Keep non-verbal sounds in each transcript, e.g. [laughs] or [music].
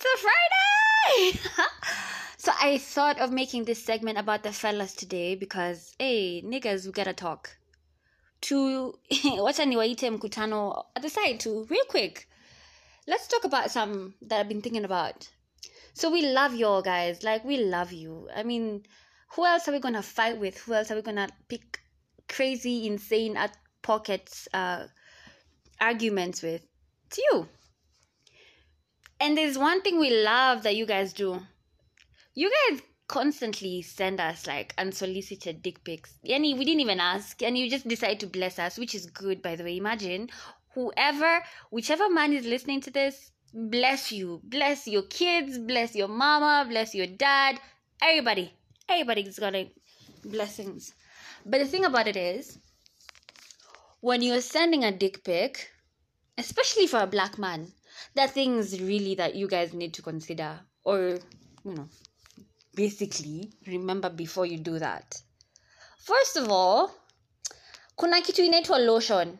It's a Friday! [laughs] so I thought of making this segment about the fellas today because, hey, niggas, we gotta talk. To, [laughs] wacha niwaite mkutano at the side too, real quick. Let's talk about some that I've been thinking about. So we love y'all guys, like we love you. I mean, who else are we gonna fight with? Who else are we gonna pick crazy, insane at pockets uh, arguments with? It's you. And there's one thing we love that you guys do. You guys constantly send us like unsolicited dick pics. Yani, we didn't even ask, and you just decide to bless us, which is good, by the way. Imagine whoever, whichever man is listening to this, bless you, bless your kids, bless your mama, bless your dad, everybody, everybody's got blessings. But the thing about it is, when you're sending a dick pic, especially for a black man, that things really that you guys need to consider or you know basically remember before you do that. First of all kuna kitu inaitwa lotion.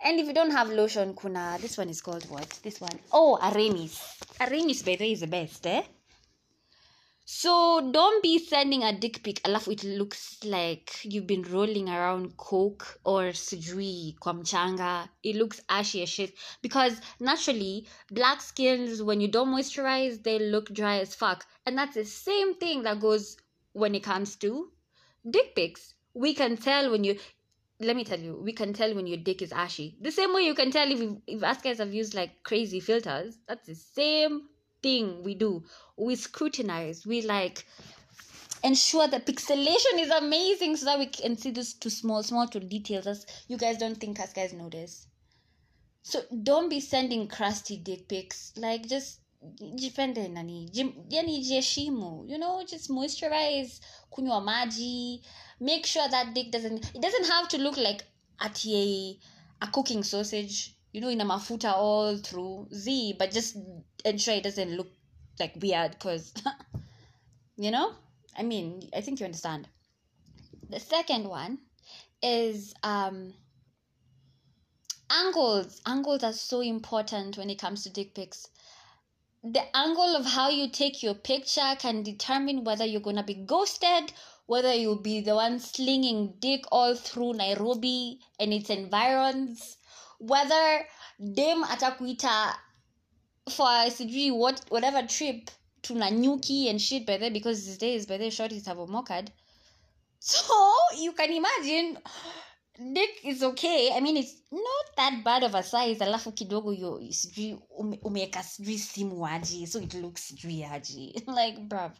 And if you don't have lotion kuna this one is called what? This one. Oh Arimis. Arimis by the way is the best eh so don't be sending a dick pic alafu it looks like you've been rolling around coke or sijui kwa mchanga. It looks ashy as shit. Because naturally, black skins, when you don't moisturize, they look dry as fuck. And that's the same thing that goes when it comes to dick pics. We can tell when you let me tell you, we can tell when your dick is ashy. The same way you can tell if if us guys have used like crazy filters. That's the same thing we do. We scrutinize. We like ensure the pixelation is amazing so that we can see this to small, small to details. As you guys don't think us guys notice. So don't be sending crusty dick pics. Like just jipende nani yani you know just moisturize kunywa maji make sure that dick doesn't it doesn't have to look like a, a cooking sausage you know in a mafuta all through. Z but just ensure it doesn't look like weird because [laughs] you know? I mean i think you understand. The second one is um angles. Angles are so important when it comes to dick pics. The angle of how you take your picture can determine whether you're going to be ghosted whether you'll be the one slinging dick all through nairobi and its environs whether dem atakuita for sijui what whatever trip to Nanyuki and shit by there because these days by the shorties have a mokad. So you can imagine dick is okay. I mean it's not that bad of a size. Alafu kidogo yo sijui umeeka sijui simu aji so it looks sijui aji. [laughs] like bruv.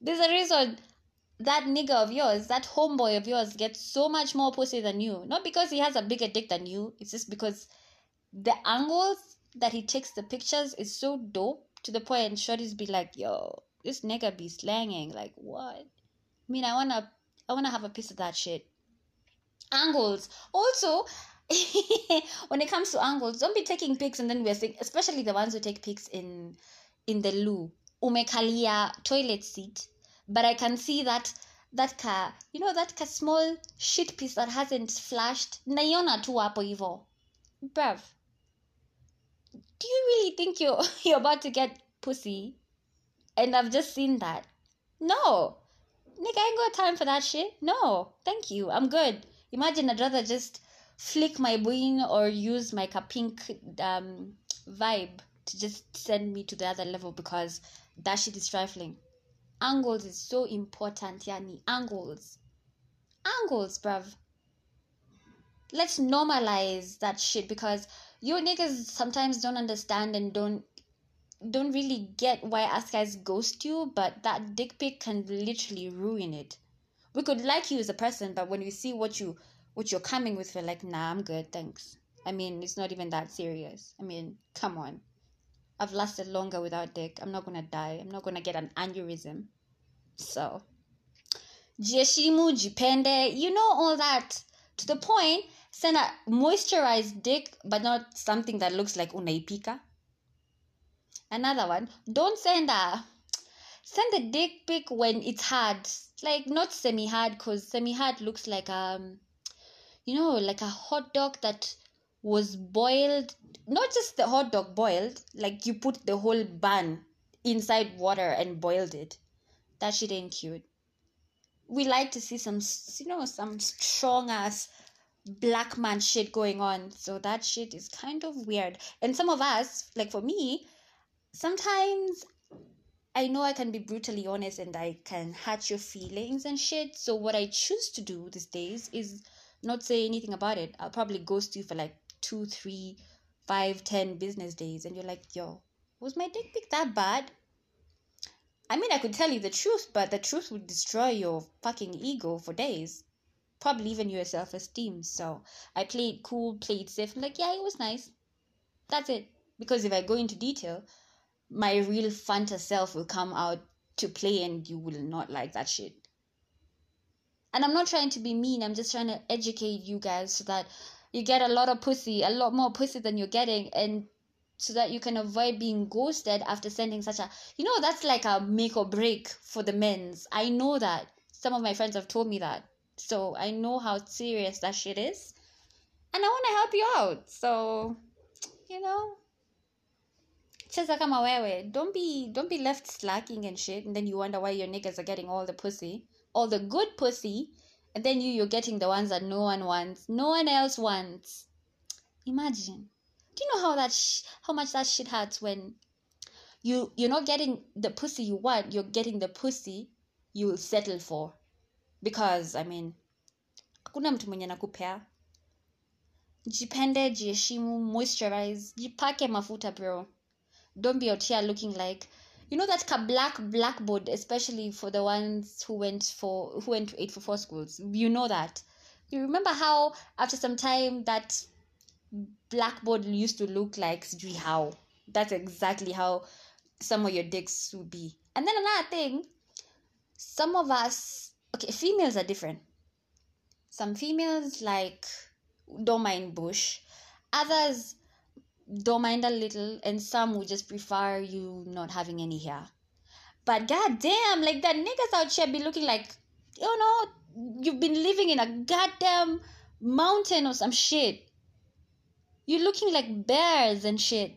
There's a reason that nigga of yours, that homeboy of yours, gets so much more pussy than you. Not because he has a bigger dick than you, it's just because the angles that he takes the pictures is so dope to the point shorties be like, yo, this nigga be slanging. Like, what? I mean, I wanna, I wanna have a piece of that shit. Angles. Also, [laughs] when it comes to angles, don't be taking pics and then we're saying, especially the ones who take pics in, in the loo. Umekalia toilet seat, but I can see that that ka, you know, that small shit piece that hasn't flashed. Naiona tu hapo hivo. Bruv, do you really think you're [laughs] you're about to get pussy? And i've just seen that. No. Nigga i ain't got time for that shit. No. Thank you. I'm good. Imagine i'd rather just flick my brain or use my pink um vibe to just send me to the other level because that shit is trifling angles is so important yani angles angles bruv let's normalize that shit because you niggas sometimes don't understand and don't don't really get why us guys ghost you, but that dick pic can literally ruin it. We could like you as a person, but when we see what you what you're coming with, we're like, nah, I'm good, thanks. I mean, it's not even that serious. I mean, come on. I've lasted longer without dick. I'm not gonna die. I'm not gonna get an aneurysm. So jiheshimu, jipende, you know all that. To the point, send a moisturized dick, but not something that looks like unaipika. Another one, don't send a send the dick pic when it's hard, like not semi-hard, cause semi-hard looks like um, you know, like a hot dog that was boiled, not just the hot dog boiled, like you put the whole bun inside water and boiled it. That shit ain't cute. We like to see some, you know, some strong ass black man shit going on. So that shit is kind of weird. And some of us, like for me, sometimes I know I can be brutally honest and I can hurt your feelings and shit. So what I choose to do these days is not say anything about it. I'll probably ghost you for like two, three, five, ten business days, and you're like, yo, was my dick pic that bad? I mean, I could tell you the truth, but the truth would destroy your fucking ego for days. Probably even your self esteem. So I played cool, played safe. I'm like, yeah, it was nice. That's it. Because if I go into detail, my real Fanta self will come out to play and you will not like that shit. And I'm not trying to be mean, I'm just trying to educate you guys so that you get a lot of pussy, a lot more pussy than you're getting, and so that you can avoid being ghosted after sending such a you know that's like a make or break for the men's. I know that. Some of my friends have told me that. So i know how serious that shit is. And i want to help you out. So you know. Just cheza kama wewe don't be don't be left slacking and shit and then you wonder why your niggas are getting all the pussy. All the good pussy and then you you're getting the ones that no one wants. No one else wants. Imagine. Do you know how that sh- how much that shit hurts when you you're not getting the pussy you want you're getting the pussy you will settle for? Because i mean hakuna mtu mwenye nakupea. Jipende jiheshimu moisturize jipake mafuta bro. Don't be out here looking like you know that black blackboard especially for the ones who went for who went to 844 schools? You know that. You remember how after some time that blackboard used to look like how that's exactly how some of your dicks would be. And then another thing some of us okay females are different. Some females like don't mind bush. Others don't mind a little, and some would just prefer you not having any hair. But goddamn, like that niggas out here be looking like, you know, you've been living in a goddamn mountain or some shit. You're looking like bears and shit.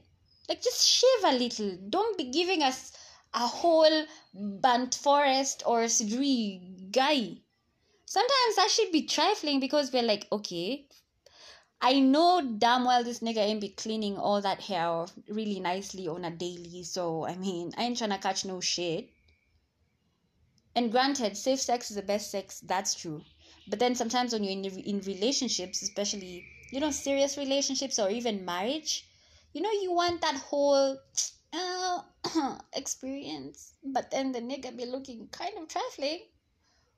Like just shave a little. Don't be giving us a whole burnt forest or sidri guy. Sometimes that should be trifling because we're like, okay, I know damn well this nigga ain't be cleaning all that hair really nicely on a daily. So, I mean, I ain't trying to catch no shit. And granted, safe sex is the best sex. That's true. But then sometimes when you're in, in relationships, especially, you know, serious relationships or even marriage, you know, you want that whole [tsk] uh, [clears throat] experience. But then the nigga be looking kind of trifling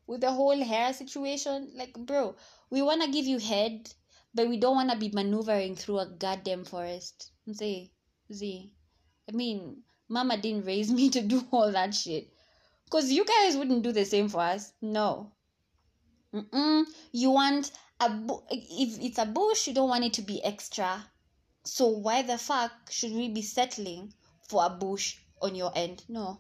with the whole hair situation. Like, bro, we want to give you head but we don't want to be maneuvering through a goddamn forest. See, see. I mean, mama didn't raise [laughs] me to do all that shit. Because you guys wouldn't do the same for us. No. Mm-mm. You want a bu- if it's a bush, you don't want it to be extra. So why the fuck should we be settling for a bush on your end? No.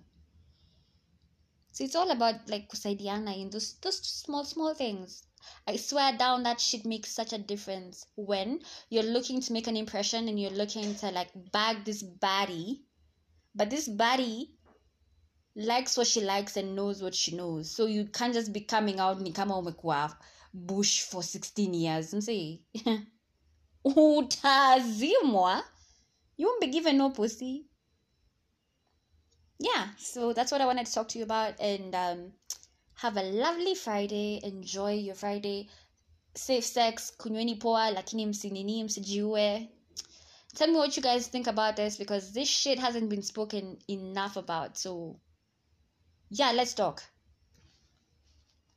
So it's all about like kusaidiana in those those small small things. I swear down that shit makes such a difference when you're looking to make an impression and you're looking to like bag this baddie, but this baddie likes what she likes and knows what she knows. So you can't just be coming out and come umekuwa bush for 16 years. And say utazimwa you won't be given no pussy. Yeah so that's what i wanted to talk to you about and um have a lovely friday. Enjoy your friday. Safe sex. Kunyweni poa lakini msinini msijiue. Tell me what you guys think about this because this shit hasn't been spoken enough about. So yeah let's talk